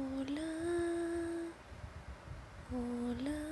Hola, hola.